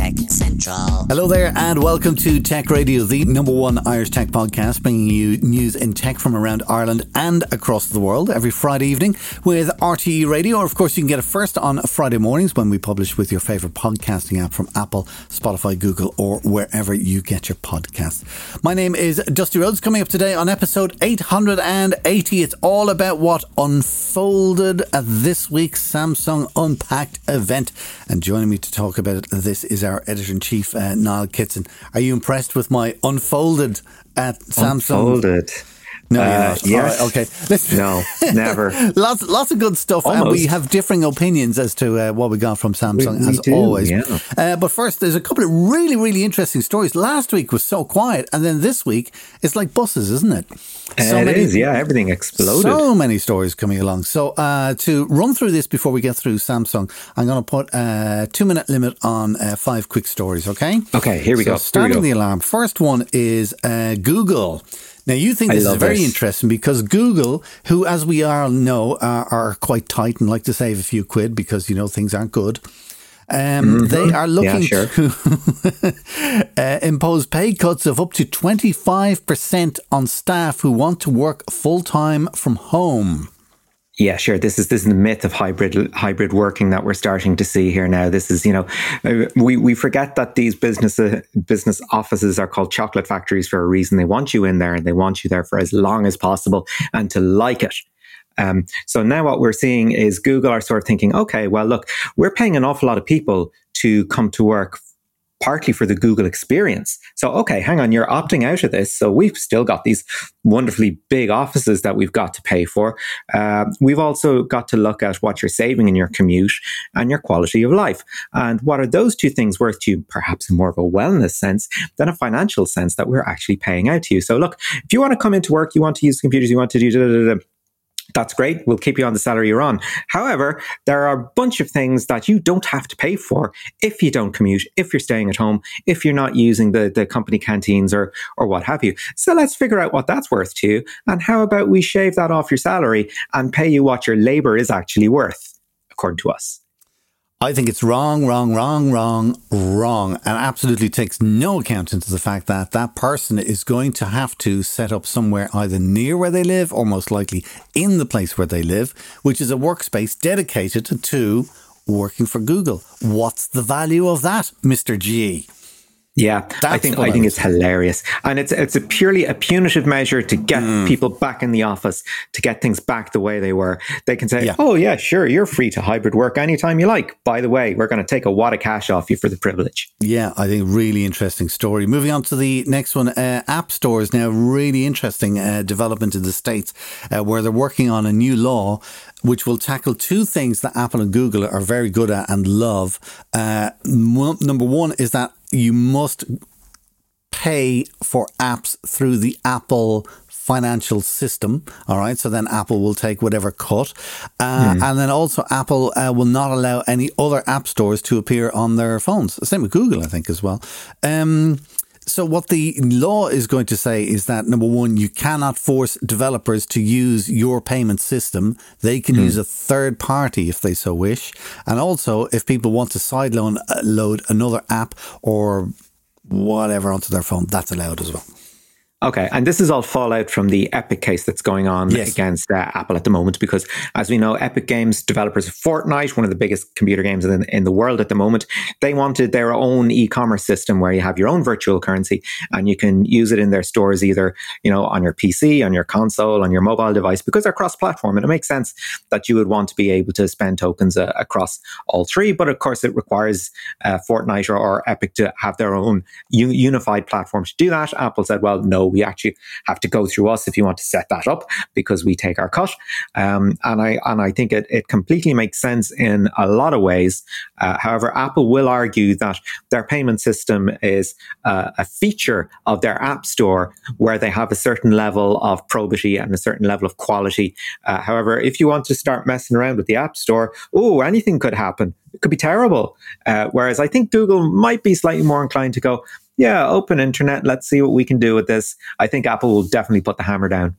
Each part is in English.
Tech Central. Hello there, and welcome to Tech Radio, the number one Irish tech podcast, bringing you news in tech from around Ireland and across the world every Friday evening with RTE Radio. Or, of course, you can get it first on Friday mornings when we publish with your favourite podcasting app from Apple, Spotify, Google, or wherever you get your podcasts. My name is Dusty Rhodes. Coming up today on episode 880, it's all about what unfolded at this week's Samsung Unpacked event. And joining me to talk about it, this is our editor in chief, uh, Niall Kitson. Are you impressed with my unfolded at Samsung? Unfolded. No, Uh, you're not. yes. Right, okay. Listen. No, never. lots, lots of good stuff, and we have differing opinions as to uh, what we got from Samsung, We- we as do, always. yeah. Uh, but first, there's a couple of really, really interesting stories. Last week was so quiet, and then this week it's like buses, isn't it? Uh, it is, yeah. Everything exploded. So many stories coming along. So uh, to run through this before we get through Samsung, I'm going to put a two minute limit on uh, five quick stories. Okay. Okay, here we So go. Here we Starting go. the alarm. First one is uh, Google. Now you think this is very this. interesting because Google, who as we all know are, are quite tight and like to save a few quid because you know things aren't good. Um, They are looking Mm-hmm. sure. to uh, impose pay cuts of up to 25% on staff who want to work full time from home. Yeah, sure. This is this is the myth of hybrid hybrid working that we're starting to see here now. This is, you know, uh, we we forget that these business uh, business offices are called chocolate factories for a reason. They want you in there and they want you there for as long as possible and to like it. Um, so now what we're seeing is Google are sort of thinking, okay, well, look, we're paying an awful lot of people to come to work partly for the Google experience. So, okay, hang on, you're opting out of this. So we've still got these wonderfully big offices that we've got to pay for. Uh, we've also got to look at what you're saving in your commute and your quality of life. And what are those two things worth to you, perhaps in more of a wellness sense than a financial sense that we're actually paying out to you? So look, if you want to come into work, you want to use computers, you want to do da, da, da, that's great. We'll keep you on the salary you're on. However, there are a bunch of things that you don't have to pay for if you don't commute, if you're staying at home, if you're not using the, the company canteens or, or what have you. So let's figure out what that's worth to you. And how about we shave that off your salary and pay you what your labor is actually worth, according to us. I think it's wrong, wrong, wrong, wrong, wrong, and absolutely takes no account into the fact that that person is going to have to set up somewhere either near where they live or most likely in the place where they live, which is a workspace dedicated to working for Google. What's the value of that, Mr. G? Yeah, I think I think it's hilarious, and it's it's a purely a punitive measure to get Mm. people back in the office to get things back the way they were. They can say, Yeah. "Oh yeah, sure, you're free to hybrid work anytime you like." By the way, we're going to take a wad of cash off you for the privilege. Yeah, I think really interesting story. Moving on to the next one, uh, app stores now really interesting uh, development in the states uh, where they're working on a new law which will tackle two things that Apple and Google are very good at and love. Uh, number one is that you must pay for apps through the Apple financial system. All right. So then Apple will take whatever cut. Uh, And then also, Apple uh, will not allow any other app stores to appear on their phones. Same with Google, I think, as well. Um, so what the law is going to say is that number one, you cannot force developers to use your payment system. They can use a third party if they so wish. And also, if people want to sideload uh, load another app or whatever onto their phone, that's allowed as well. Okay, and this is all fallout from the Epic case that's going on Yes. against uh, Apple at the moment, because as we know, Epic Games developers of Fortnite, one of the biggest computer games in, in the world at the moment, they wanted their own e-commerce system where you have your own virtual currency and you can use it in their stores either, you know, on your PC, on your console, on your mobile device, because they're cross-platform, and it makes sense that you would want to be able to spend tokens uh, across all three. But of course, it requires uh, Fortnite or, or Epic to have their own u- unified platform to do that. Apple said, well, no, we actually have to go through us if you want to set that up because we take our cut. Um, and I and I think it, it completely makes sense in a lot of ways. Uh, however, Apple will argue that their payment system is uh, a feature of their app store where they have a certain level of probity and a certain level of quality. Uh, however, if you want to start messing around with the app store, oh, anything could happen. It could be terrible. Uh, whereas I think Google might be slightly more inclined to go, yeah, open internet. Let's see what we can do with this. I think Apple will definitely put the hammer down.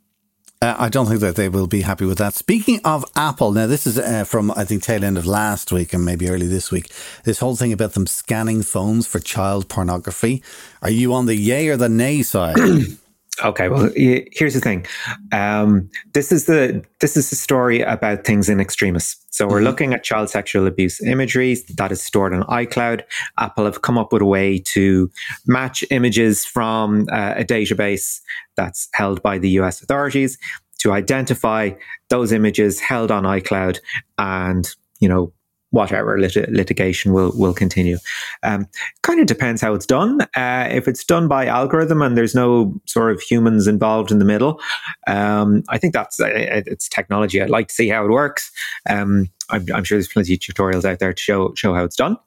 Uh, I don't think that they will be happy with that. Speaking of Apple, now this is uh, from I think tail end of last week and maybe early this week. This whole thing about them scanning phones for child pornography. Are you on the yay or the nay side? Okay, well, here's the thing. Um, this is the this is the story about things in extremis. So we're mm-hmm. looking at child sexual abuse imagery that is stored on iCloud. Apple have come up with a way to match images from uh, a database that's held by the U.S. authorities to identify those images held on iCloud and you know whatever lit- litigation will will continue. Um, kind of depends how it's done. Uh, if it's done by algorithm and there's no sort of humans involved in the middle, um, I think that's it's technology. I'd like to see how it works. Um, I'm, I'm, sure there's plenty of tutorials out there to show show how it's done.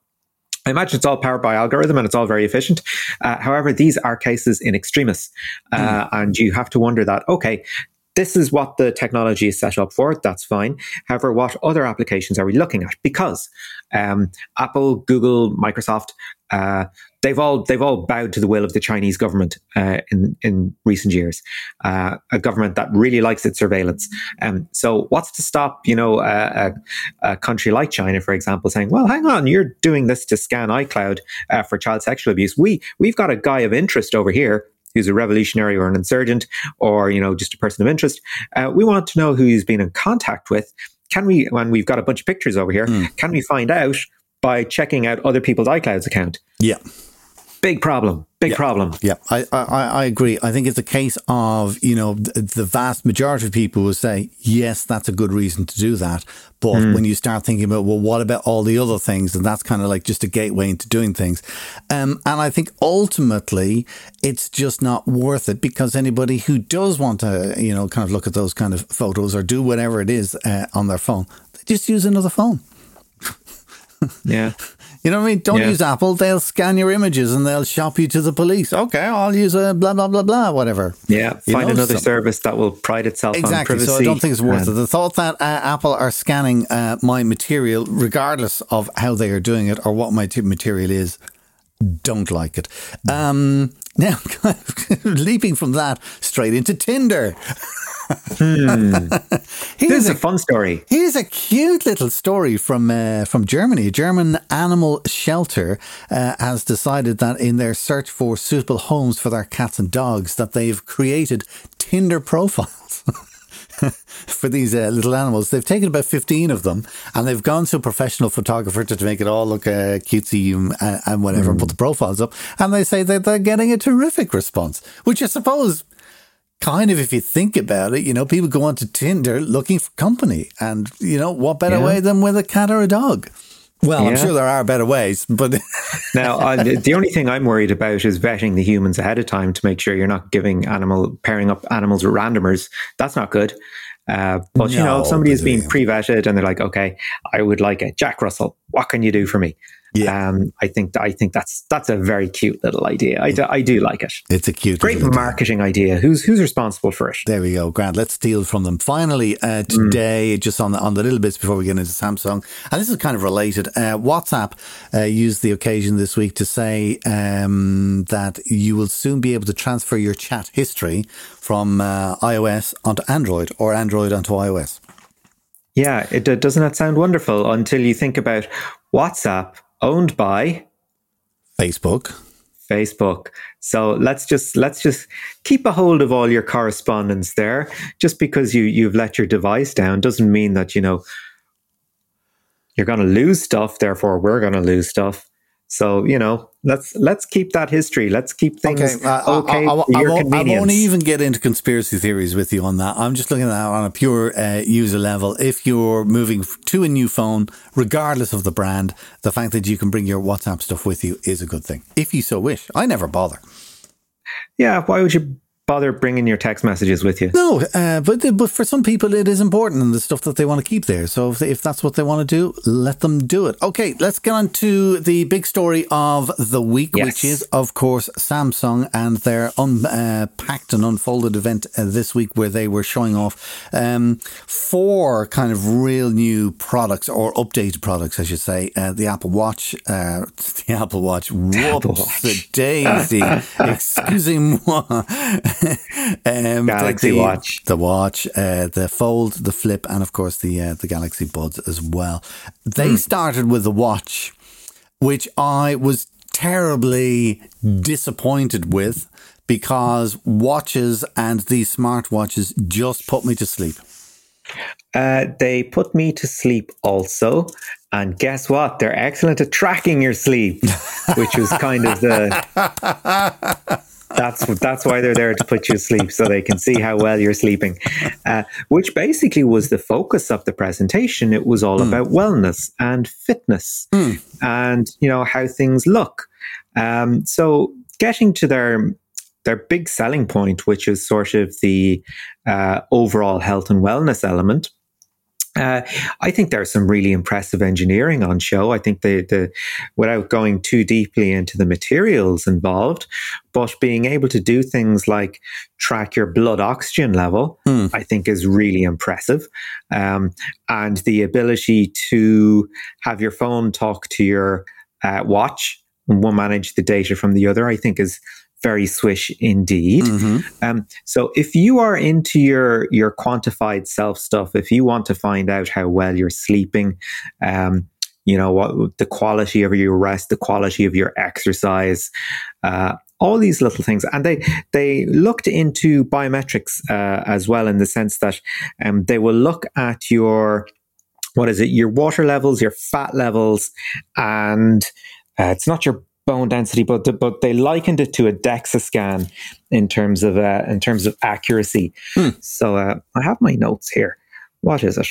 I imagine it's all powered by algorithm and it's all very efficient. Uh, however, these are cases in extremis, uh, mm. and you have to wonder that okay, this is what the technology is set up for. That's fine. However, what other applications are we looking at? Because um, Apple, Google, Microsoft, uh, they've all they've all bowed to the will of the Chinese government uh, in in recent years. Uh, a government that really likes its surveillance. Um, so, what's to stop you know a, a, country like China, for example, saying, "Well, hang on, you're doing this to scan iCloud uh, for child sexual abuse. We we've got a guy of interest over here who's a revolutionary or an insurgent or, you know, just a person of interest. Uh, we want to know who he's been in contact with. Can we, when we've got a bunch of pictures over here, mm. can we find out by checking out other people's iClouds account? Yeah. Big problem. Big yeah. problem. Yeah, I, I, I agree. I think it's a case of, you know, the vast majority of people will say, yes, that's a good reason to do that. But mm. when you start thinking about, well, what about all the other things? And that's kind of like just a gateway into doing things. Um, and I think ultimately it's just not worth it because anybody who does want to, you know, kind of look at those kind of photos or do whatever it is uh, on their phone, they just use another phone. yeah. You know what I mean? Don't yeah. use Apple. They'll scan your images and they'll shop you to the police. Okay, I'll use a blah blah blah blah whatever. Yeah, you find another service that will pride itself exactly. on privacy. So I don't think it's worth it. The thought that uh, Apple are scanning uh, my material, regardless of how they are doing it or what my t- material is, don't like it. Um, now, leaping from that straight into Tinder. hmm. This is a, fun story. Here's a cute little story from uh, from Germany. A German animal shelter uh, has decided that in their search for suitable homes for their cats and dogs, that they've created Tinder profiles. for these uh, little animals. They've taken about 15 of them and they've gone to a professional photographer to, to make it all look uh, cutesy and, and whatever, mm. put the profiles up. And they say that they're getting a terrific response, which I suppose kind of, if you think about it, you know, people go onto Tinder looking for company. And, you know, what better yeah. way than with a cat or a dog? Well, yeah. I'm sure there are better ways, but now the only thing I'm worried about is vetting the humans ahead of time to make sure you're not giving animal pairing up animals with randomers. That's not good. Uh, but no, you know, if somebody is being pre-vetted and they're like, "Okay, I would like a Jack Russell. What can you do for me?" Yeah. Um, I think I think that's that's a very cute little idea. I do, I do like it. It's a cute, great marketing idea. Who's who's responsible for it? There we go, Grant. Let's steal from them. Finally, uh, mm. today, mm. just on the on the little bits before we get into Samsung, and this is kind of related. Uh, WhatsApp uh, used the occasion this week to say um, that you will soon be able to transfer your chat history from uh, iOS onto Android or Android onto iOS. Yeah, it doesn't that sound wonderful until you think about WhatsApp owned by Facebook. Facebook. So let's just let's just keep a hold of all your correspondence there. Just because you you've let your device down doesn't mean that you know you're going to lose stuff. Therefore, we're going to lose stuff. So you know, let's let's keep that history. Let's keep things okay. Uh, okay I, I, I, won't, I, won't, even get into conspiracy theories with you on that. I'm just looking at that on a pure uh, user level. If you're moving to a new phone, regardless of the brand, the fact that you can bring your WhatsApp stuff with you is a good thing. If you so wish, I never bother. Yeah, why would you bother bringing your text messages with you. No, uh, but but for some people it is important and the stuff that they want to keep there. So if, if that's what they want to do, let them do it. Okay, let's get on to the big story of the week, Yes. which is of course Samsung and their unpacked and unfolded event uh, this week, where they were showing off um, four kind of real new products or updated products, I should say. Uh, the Apple Watch, uh, the Apple Watch, whoops, Watch. the daisy, excusez-moi. um, Galaxy the, Watch. the watch, uh, the fold, the flip, and of course the uh, the Galaxy Buds as well. They Hmm. started with the watch, which I was terribly disappointed with because watches and these smartwatches just put me to sleep. Uh, they put me to sleep also. And guess what? They're excellent at tracking your sleep, which was kind of the. That's that's why they're there to put you asleep, so they can see how well you're sleeping. Uh, which basically was the focus of the presentation. It was all about wellness and fitness, and you know how things look. Um, so getting to their their big selling point, which is sort of the uh, overall health and wellness element. Uh, I think there's some really impressive engineering on show. I think the the without going too deeply into the materials involved, but being able to do things like track your blood oxygen level, I think is really impressive. Um, and the ability to have your phone talk to your uh, watch and one manage the data from the other, I think is very swish indeed. Um, so if you are into your your quantified self stuff, if you want to find out how well you're sleeping, um, you know what the quality of your rest, the quality of your exercise, uh, all these little things, and they they looked into biometrics uh, as well in the sense that um, they will look at your what is it, your water levels, your fat levels, and uh, it's not your bone density, but the, but they likened it to a DEXA scan in terms of uh, in terms of accuracy. So uh, I have my notes here. What is it?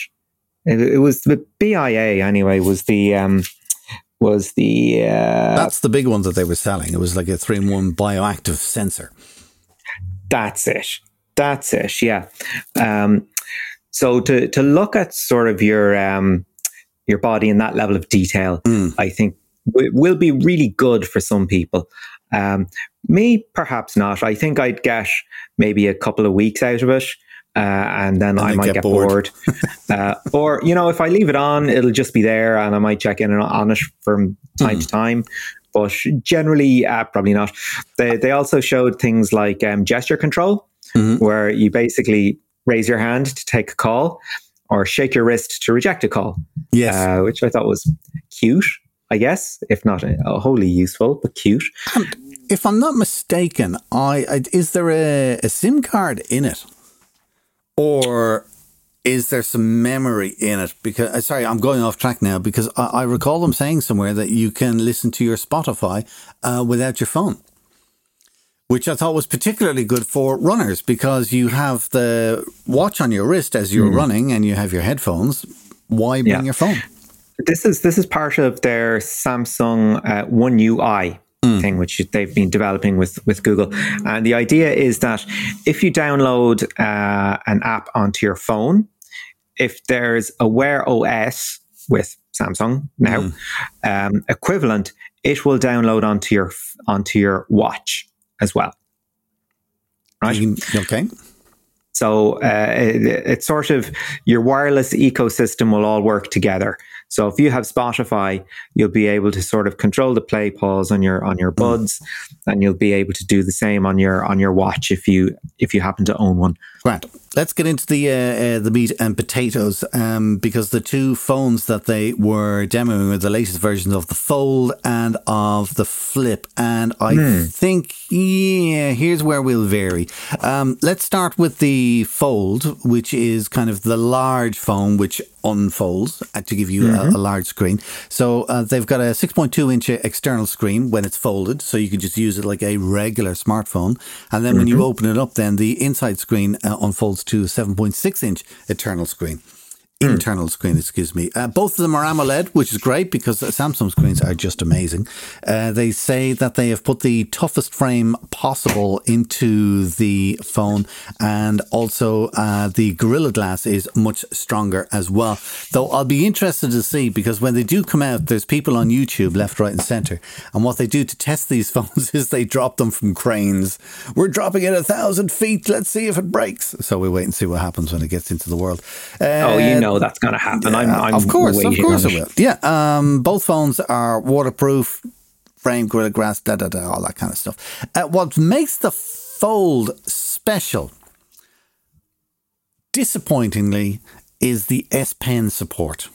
It, it was the BIA anyway. Was the um, was the uh, That's the big one that they were selling. It was like a three in one bioactive sensor. That's it. That's it. Yeah. Um, so to to look at sort of your um, your body in that level of detail, I think w- will be really good for some people. Um, me, perhaps not. I think I'd get maybe a couple of weeks out of it. Uh, and then I might get get, bored. bored. uh, or, you know, if I leave it on, it'll just be there and I might check in on it from time to time. But generally, uh, probably not. They, they also showed things like um, gesture control, where you basically raise your hand to take a call or shake your wrist to reject a call, Yes. uh, which I thought was cute, I guess, if not uh, wholly useful, but cute. And if I'm not mistaken, I, I is there a, a SIM card in it, or is there some memory in it? Because uh, sorry, I'm going off track now because I, I recall them saying somewhere that you can listen to your Spotify uh, without your phone. Which I thought was particularly good for runners because you have the watch on your wrist as you're running and you have your headphones. Why bring Yeah. your phone? This is this is part of their Samsung uh, One UI thing, which they've been developing with with Google. And the idea is that if you download uh, an app onto your phone, if there's a Wear OS with Samsung now um, equivalent, it will download onto your onto your watch as well. Right. You okay. So uh, it, it's sort of your wireless ecosystem will all work together. So if you have Spotify, you'll be able to sort of control the play pause on your on your mm. buds, and you'll be able to do the same on your on your watch if you if you happen to own one. Right. Let's get into the uh, uh, the meat and potatoes um, because the two phones that they were demoing were the latest versions of the Fold and of the Flip, and I think yeah, here's where we'll vary. Um, let's start with the Fold, which is kind of the large phone which unfolds uh, to give you a, a large screen. So uh, they've got a 6.2 inch external screen when it's folded, so you can just use it like a regular smartphone. And then when you open it up, then the inside screen unfolds to 7.6 inch eternal screen. Internal screen, excuse me. Uh, both of them are AMOLED, which is great because Samsung screens are just amazing. Uh, they say that they have put the toughest frame possible into the phone, and also uh, the Gorilla Glass is much stronger as well. Though I'll be interested to see because when they do come out, there's people on YouTube left, right, and center, and what they do to test these phones is they drop them from cranes. We're dropping it a thousand feet. Let's see if it breaks. So we wait and see what happens when it gets into the world. oh, you know that's going to happen. I'm, I'm of course, of course it. it will. Yeah, um, both phones are waterproof, frame, Gorilla Glass, da da da, all that kind of stuff. Uh, what makes the Fold special, disappointingly, is the S Pen support.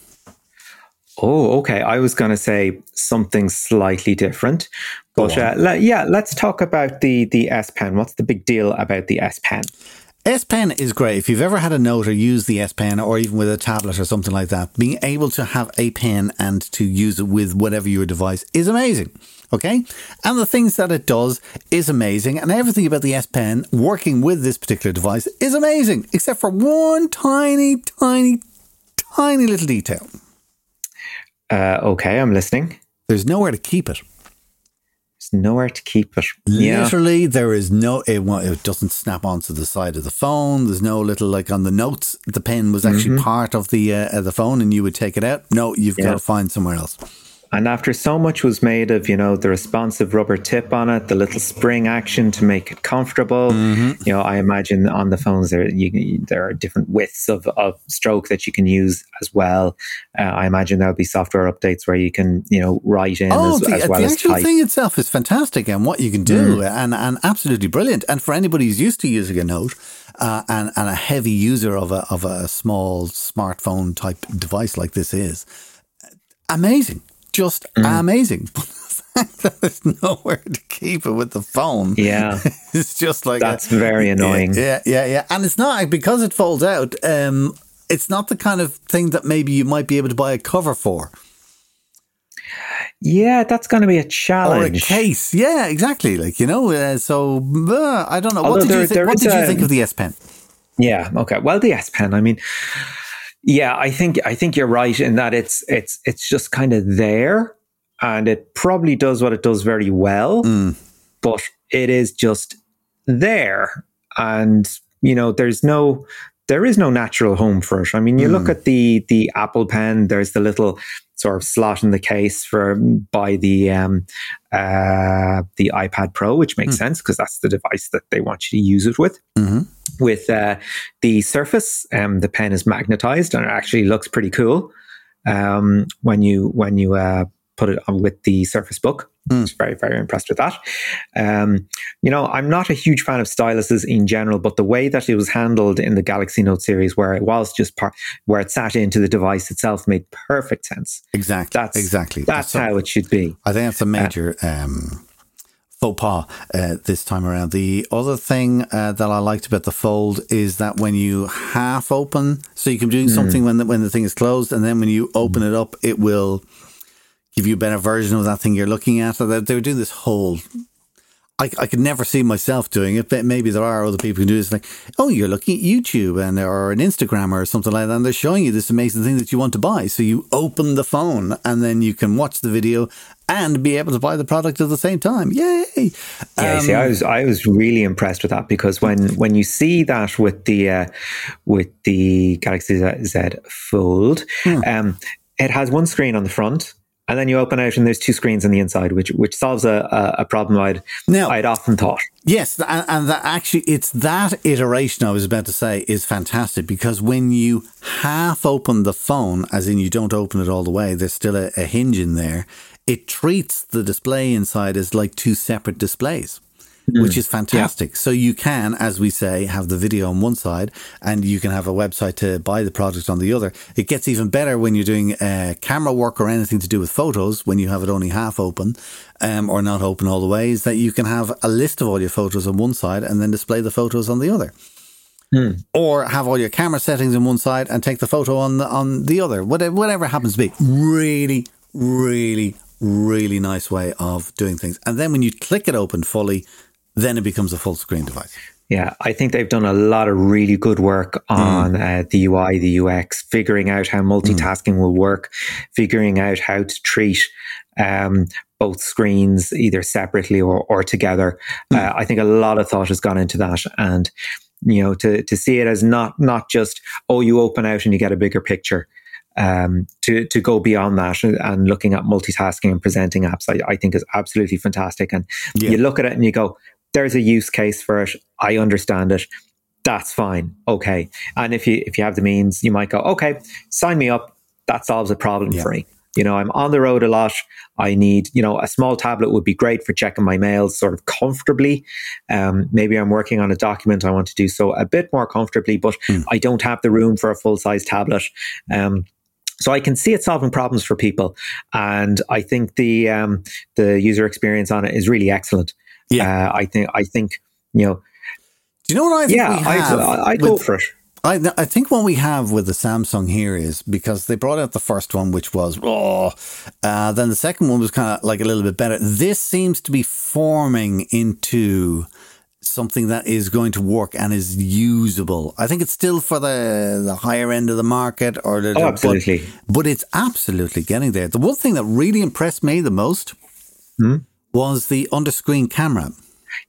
Oh, okay. I was going to say something slightly different, but uh, le- yeah, let's talk about the the S Pen. What's the big deal about the S Pen? S Pen is great. If you've ever had a note or used the S Pen or even with a tablet or something like that, being able to have a pen and to use it with whatever your device is amazing. Okay? And the things that it does is amazing. And everything about the S Pen working with this particular device is amazing, except for one tiny, tiny, tiny little detail. Uh, okay, I'm listening. There's nowhere to keep it. There's nowhere to keep it. Literally, yeah. there is no. It, it doesn't snap onto the side of the phone. There's no little like on the notes. The pen was actually mm-hmm. part of the uh, the phone, and you would take it out. No, you've yeah. got to find somewhere else. And after so much was made of, you know, the responsive rubber tip on it, the little spring action to make it comfortable, mm-hmm. you know, I imagine on the phones there you, there are different widths of, of stroke that you can use as well. Uh, I imagine there'll be software updates where you can, you know, write in oh, as, the, as well the as actual type. thing itself is fantastic and what you can do mm. and, and absolutely brilliant. And for anybody who's used to using a note, uh, and, and a heavy user of a, of a small smartphone type device like this is, amazing just mm. amazing. there's nowhere to keep it with the phone. Yeah, it's just like that's a, very annoying. Yeah, yeah, yeah, and it's not because it folds out. Um, it's not the kind of thing that maybe you might be able to buy a cover for. Yeah, that's going to be a challenge. Or a case. Yeah, exactly. Like you know, uh, so uh, I don't know. Although what did there, you think? What did you think of the S Pen? Yeah. Okay. Well, the S Pen. I mean yeah, I think I think you're right in that it's it's it's just kind of there, and it probably does what it does very well, mm. but it is just there, and you know, there's no there is no natural home for it. I mean, you mm. look at the the Apple Pen. There's the little sort of slot in the case for by the um, uh, the iPad Pro, which makes mm. sense because that's the device that they want you to use it with. Mm-hmm. With uh, the Surface, um, the pen is magnetized and it actually looks pretty cool um, when you when you uh, put it on with the Surface Book. Mm. I was very, very impressed with that. Um, you know, I'm not a huge fan of styluses in general, but the way that it was handled in the Galaxy Note series, where it was just part, where it sat into the device itself, made perfect sense. Exactly. That's exactly. That's so, how it should be. I think that's a uh, major. Um, faux pas uh, this time around. The other thing uh, that I liked about the fold is that when you half open, so you can do mm. something when the, when the thing is closed, and then when you open it up, it will give you a better version of that thing you're looking at. So they were doing this whole. I, I could never see myself doing it, but maybe there are other people who do this. Like, oh, you're looking at YouTube and or an Instagram or something like that, and they're showing you this amazing thing that you want to buy. So you open the phone and then you can watch the video and be able to buy the product at the same time. Yay! Yeah, um, see, I was I was really impressed with that because when when you see that with the uh, with the Galaxy Z Fold, hmm. um, it has one screen on the front and then you open out and there's two screens on the inside, which which solves a, a, problem I'd now, I'd often thought. Yes, and, and that actually it's that iteration I was about to say is fantastic because when you half open the phone, as in you don't open it all the way, there's still a, a hinge in there. It treats the display inside as like two separate displays mm. which is fantastic. Yeah. So you can, as we say, have the video on one side and you can have a website to buy the product on the other. It gets even better when you're doing uh, camera work or anything to do with photos when you have it only half open um, or not open all the way, is that you can have a list of all your photos on one side and then display the photos on the other. Hmm. Or have all your camera settings on one side and take the photo on the, on the other. Whatever, whatever happens to be. Really, really, really nice way of doing things. And then when you click it open fully, then it becomes a full screen device. Yeah, I think they've done a lot of really good work on mm. uh, the UI, the UX, figuring out how multitasking mm. will work, figuring out how to treat um, both screens either separately or, or together. Mm. Uh, I think a lot of thought has gone into that, and you know, to to see it as not not just oh, you open out and you get a bigger picture. Um, to to go beyond that and looking at multitasking and presenting apps, I, I think is absolutely fantastic. And yeah. you look at it and you go, there's a use case for it. I understand it. That's fine. Okay. And if you if you have the means, you might go, okay, sign me up. That solves a problem yeah. for me. You know, I'm on the road a lot. I need, you know, a small tablet would be great for checking my mails sort of comfortably. Um, maybe I'm working on a document. I want to do so a bit more comfortably, but mm. I don't have the room for a full size tablet. Um, so I can see it solving problems for people, and I think the um, the user experience on it is really excellent. Yeah, uh, I think I think you know. Do you know what I? Yeah, I I go for it. I, I think what we have with the Samsung here is because they brought out the first one, which was oh, uh, then the second one was kind of like a little bit better. This seems to be forming into something that is going to work and is usable. I think it's still for the the higher end of the market, or the, oh, absolutely, but, but, it's absolutely getting there. The one thing that really impressed me the most. Hmm? Was the under-screen camera.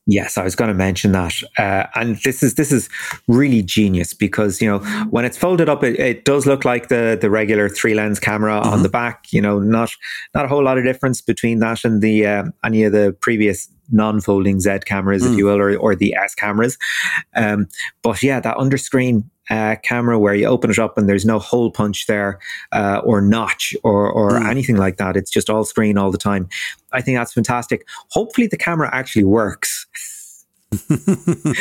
Yes, I was going to mention that, uh, and this is this is really genius because you know when it's folded up, it, it does look like the the regular three lens camera mm-hmm. on the back. You know, not not a whole lot of difference between that and the uh, any of the previous non-folding Z cameras, mm. if you will, or, or the S cameras. Um, but yeah, that under screen uh, camera where you open it up and there's no hole punch there uh, or notch or, or mm. anything like that. It's just all screen all the time. I think that's fantastic. Hopefully, the camera actually works.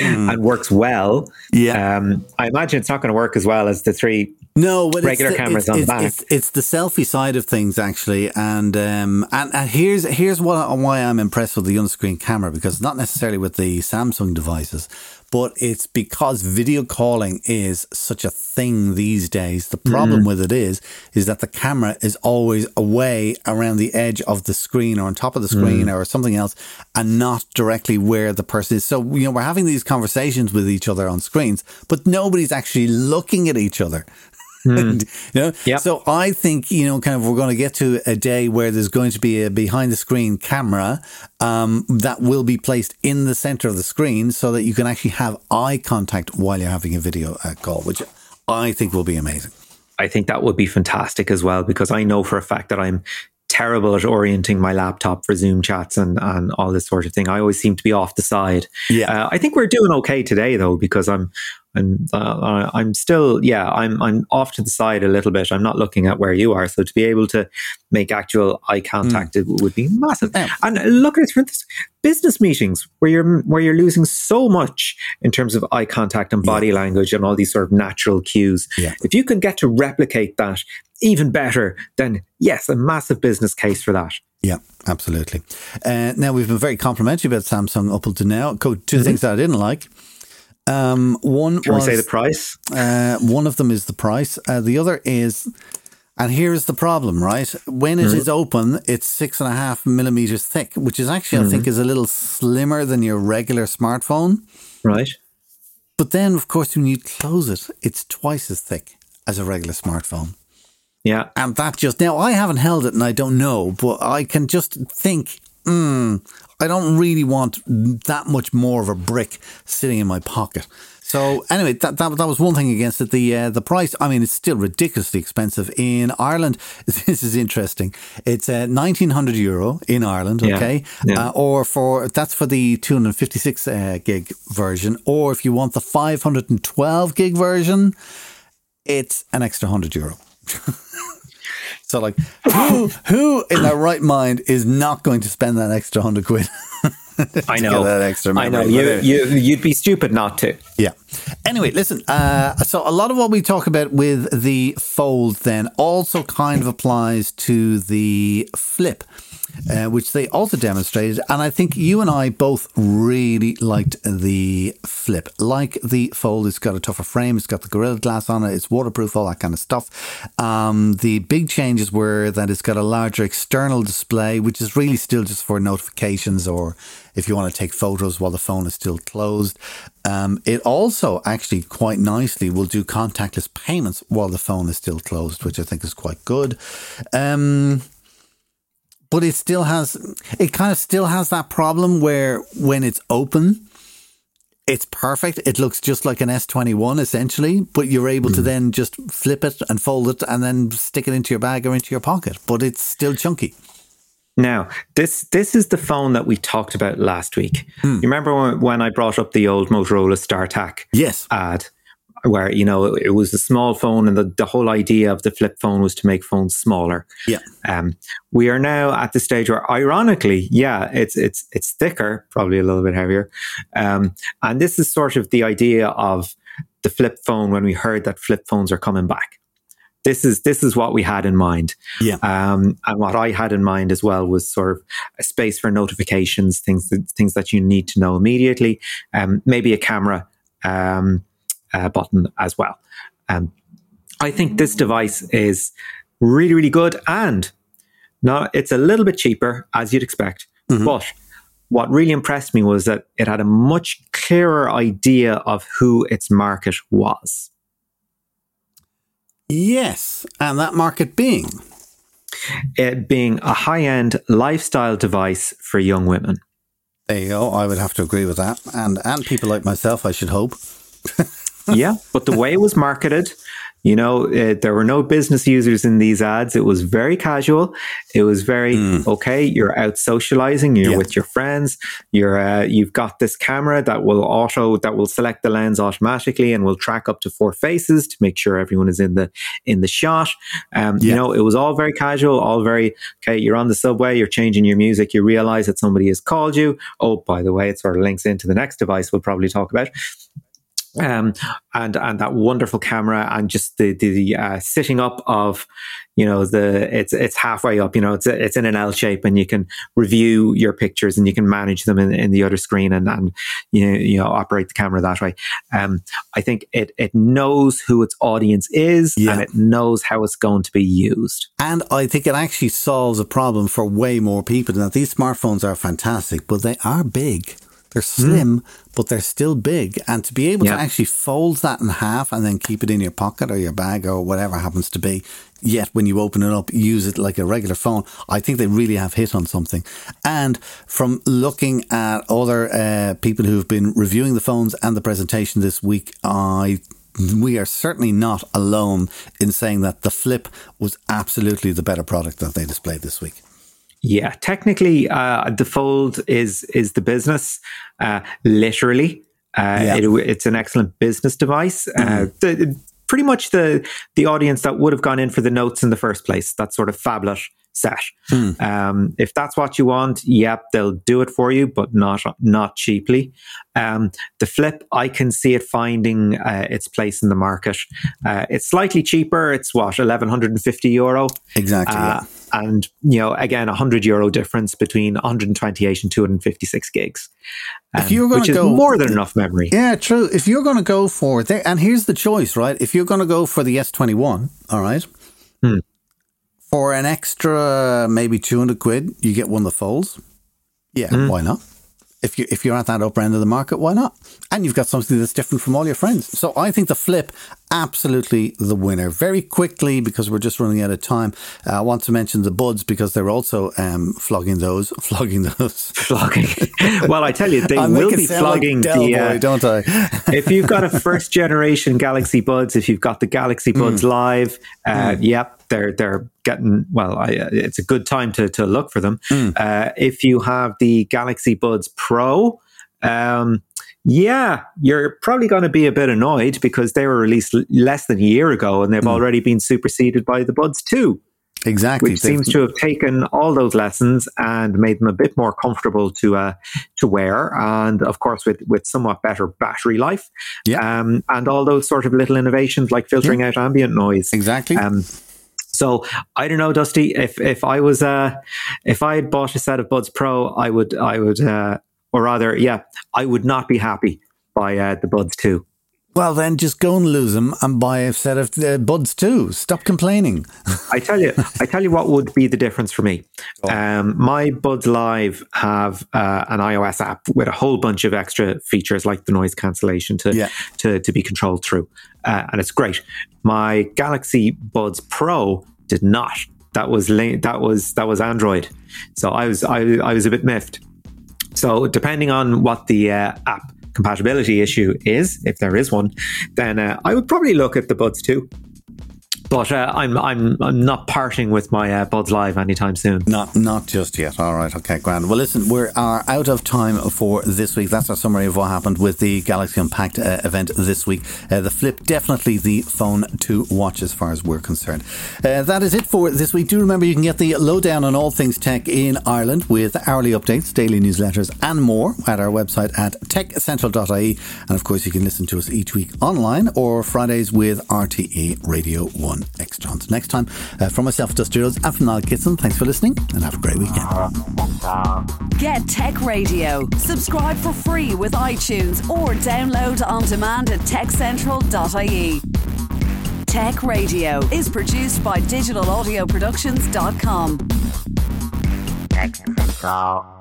and works well. Yeah. Um, I imagine it's not going to work as well as the three no, but regular the, cameras it's, on it's, the back. It's, it's, the selfie side of things actually, and um, and, and here's here's what why I'm impressed with the on-screen camera because not necessarily with the Samsung devices, but it's because video calling is such a thing these days. The problem mm. with it is, is that the camera is always away around the edge of the screen or on top of the screen mm. or something else and not directly where the person is. So, you know, we're having these conversations with each other on screens, but nobody's actually looking at each other. Mm. you know? Yep. So I think, you know, kind of we're going to get to a day where there's going to be a behind the screen camera um, that will be placed in the center of the screen so that you can actually have eye contact while you're having a video uh, call, which I think will be amazing. I think that would be fantastic as well because I know for a fact that I'm terrible at orienting my laptop for Zoom chats and, and all this sort of thing. I always seem to be off the side. Yeah. Uh, I think we're doing okay today though, because I'm and uh, I'm still, yeah, I'm I'm off to the side a little bit. I'm not looking at where you are, so to be able to make actual eye contact mm. would be massive. Yeah. And look at it from this business meetings where you're where you're losing so much in terms of eye contact and body yeah. language and all these sort of natural cues. Yeah. If you can get to replicate that even better, then yes, a massive business case for that. Yeah, absolutely. Uh, now we've been very complimentary about Samsung up until now. 2 mm-hmm. things that I didn't like. Um, one Can was, we say the price? Uh, one of them is the price. Uh, the other is, and here's the problem, right? When it mm-hmm. is open, it's six and a half millimeters thick, which is actually, mm-hmm. I think, is a little slimmer than your regular smartphone. Right. But then, of course, when you close it, it's twice as thick as a regular smartphone. Yeah. And that just, now I haven't held it and I don't know, but I can just think, hmm, I don't really want that much more of a brick sitting in my pocket. So anyway, that, that, that was one thing against it. The uh, the price, I mean, it's still ridiculously expensive in Ireland. This is interesting. It's uh, nineteen hundred euro in Ireland, okay, yeah. Uh, or for that's for the two hundred fifty six uh, gig version, or if you want the five hundred and twelve gig version, it's an extra hundred euro. So like, who who in their right mind is not going to spend that extra hundred quid? I know that extra. I know you, you you'd be stupid not to. Yeah. Anyway, listen. Uh, so a lot of what we talk about with the fold then also kind of applies to the flip. Uh, which they also demonstrated. And I think you and I both really liked the flip. Like the fold, it's got a tougher frame, it's got the Gorilla Glass on it, it's waterproof, all that kind of stuff. Um, the big changes were that it's got a larger external display, which is really still just for notifications or if you want to take photos while the phone is still closed. Um, it also actually quite nicely will do contactless payments while the phone is still closed, which I think is quite good. Um, but it still has, it kind of still has that problem where when it's open, it's perfect. It looks just like an S21 essentially, but you're able mm. to then just flip it and fold it and then stick it into your bag or into your pocket, but it's still chunky. Now, this this is the phone that we talked about last week. Mm. You remember when, when, I brought up the old Motorola StarTAC yes. ad, where you know it was a small phone, and the, the whole idea of the flip phone was to make phones smaller. Yeah. Um, we are now at the stage where, ironically, yeah, it's it's it's thicker, probably a little bit heavier, um, and this is sort of the idea of the flip phone when we heard that flip phones are coming back this is this is what we had in mind. Yeah. Um, and what I had in mind as well was sort of a space for notifications, things that things that you need to know immediately. Um, maybe a camera um, uh, button as well. Um, I think this device is really really good, and now it's a little bit cheaper as you'd expect, mm-hmm. but what really impressed me was that it had a much clearer idea of who its market was. Yes, and that market being? It being a high end lifestyle device for young women. There you go. I would have to agree with that. And and people like myself, I should hope. yeah, but the way it was marketed, you know, uh, there were no business users in these ads. It was very casual. It was very mm. okay. You're out socializing. You're yeah. with your friends. You're uh, you've got this camera that will auto that will select the lens automatically and will track up to four faces to make sure everyone is in the in the shot. Um, yeah. You know, it was all very casual. All very okay. You're on the subway. You're changing your music. You realize that somebody has called you. Oh, by the way, it sort of links into the next device we'll probably talk about um, and and that wonderful camera and just the the uh, sitting up of you know the it's it's halfway up you know it's it's in an L shape and you can review your pictures and you can manage them in, in the other screen and and you know, you know operate the camera that way. Um, I think it it knows who its audience is yeah. and it knows how it's going to be used. And I think it actually solves a problem for way more people. Now these smartphones are fantastic, but they are big. They're slim, mm. but they're still big. And to be able to actually fold that in half and then keep it in your pocket or your bag or whatever happens to be, yet when you open it up, use it like a regular phone, I think they really have hit on something. And from looking at other uh, people who've been reviewing the phones and the presentation this week, I we are certainly not alone in saying that the Flip was absolutely the better product that they displayed this week. Yeah, technically, uh, the fold is is the business. Uh, literally, uh, yeah. it, it's an excellent business device. Uh, mm-hmm. The, pretty much the the audience that would have gone in for the notes in the first place. That sort of phablet set. Hmm. Um, if that's what you want, yep, they'll do it for you, but not not cheaply. Um, the flip, I can see it finding uh, its place in the market. Uh, it's slightly cheaper. It's what eleven hundred and fifty euro. Exactly. Uh, yeah. And you know, again, a hundred euro difference between 128 and 256 gigs, um, if you're going to go more than enough memory. Yeah, true. If you're going to go for it, and here's the choice, right? If you're going to go for the S21, all right, hmm. For an extra maybe 200 quid, you get one that folds. Yeah, mm. why not? If you if you're at that upper end of the market, why not? And you've got something that's different from all your friends. So I think the flip absolutely the winner. Very quickly because we're just running out of time. Uh, I want to mention the buds because they're also um, flogging those, flogging those, flogging. well, I tell you, they will be flogging like the. Uh, don't I? if you've got a first generation Galaxy Buds, if you've got the Galaxy Buds mm. Live, uh, mm. yep, they're they're getting well. I, it's a good time to to look for them. Mm. Uh, if you have the Galaxy Buds Pro, um, yeah, you're probably going to be a bit annoyed because they were released less than a year ago and they've mm. already been superseded by the Buds 2. Exactly. Which seems to have taken all those lessons and made them a bit more comfortable to uh, to wear, and of course with with somewhat better battery life, yeah. Um, and all those sort of little innovations like filtering yeah. out ambient noise. Exactly. Um, So I don't know, Dusty. If if I was uh if I had bought a set of Buds Pro, I would I would uh, or rather, yeah, I would not be happy by uh, the Buds 2. Well, then just go and lose them and buy a set of uh, Buds 2. Stop complaining. I tell you, I tell you what would be the difference for me. Oh. Um, my Buds Live have uh, an iOS app with a whole bunch of extra features like the noise cancellation to yeah. to, to be controlled through, uh, and it's great. My Galaxy Buds Pro did not. That was that was that was Android, so I was I, I was a bit miffed. So depending on what the uh, app compatibility issue is, if there is one, then uh, I would probably look at the Buds 2. But uh, I'm I'm I'm not parting with my uh, Buds Live anytime soon. Not not just yet. All right, okay, grand. Well, listen, we are out of time for this week. That's our summary of what happened with the Galaxy Unpacked uh, event this week. Uh, the Flip definitely the phone to watch as far as we're concerned. Uh, that is it for this week. Do remember you can get the lowdown on all things tech in Ireland with hourly updates, daily newsletters, and more at our website at techcentral.ie. And of course, you can listen to us each week online or Fridays with RTE Radio One on X Johnson. Next time, uh, from myself, Dusty Rhodes, and from Niall Kitson, thanks for listening and have a great weekend. Get Tech Radio. Subscribe for free with iTunes or download on demand at techcentral.ie. Tech Radio is produced by digitalaudioproductions.com. Tech Central.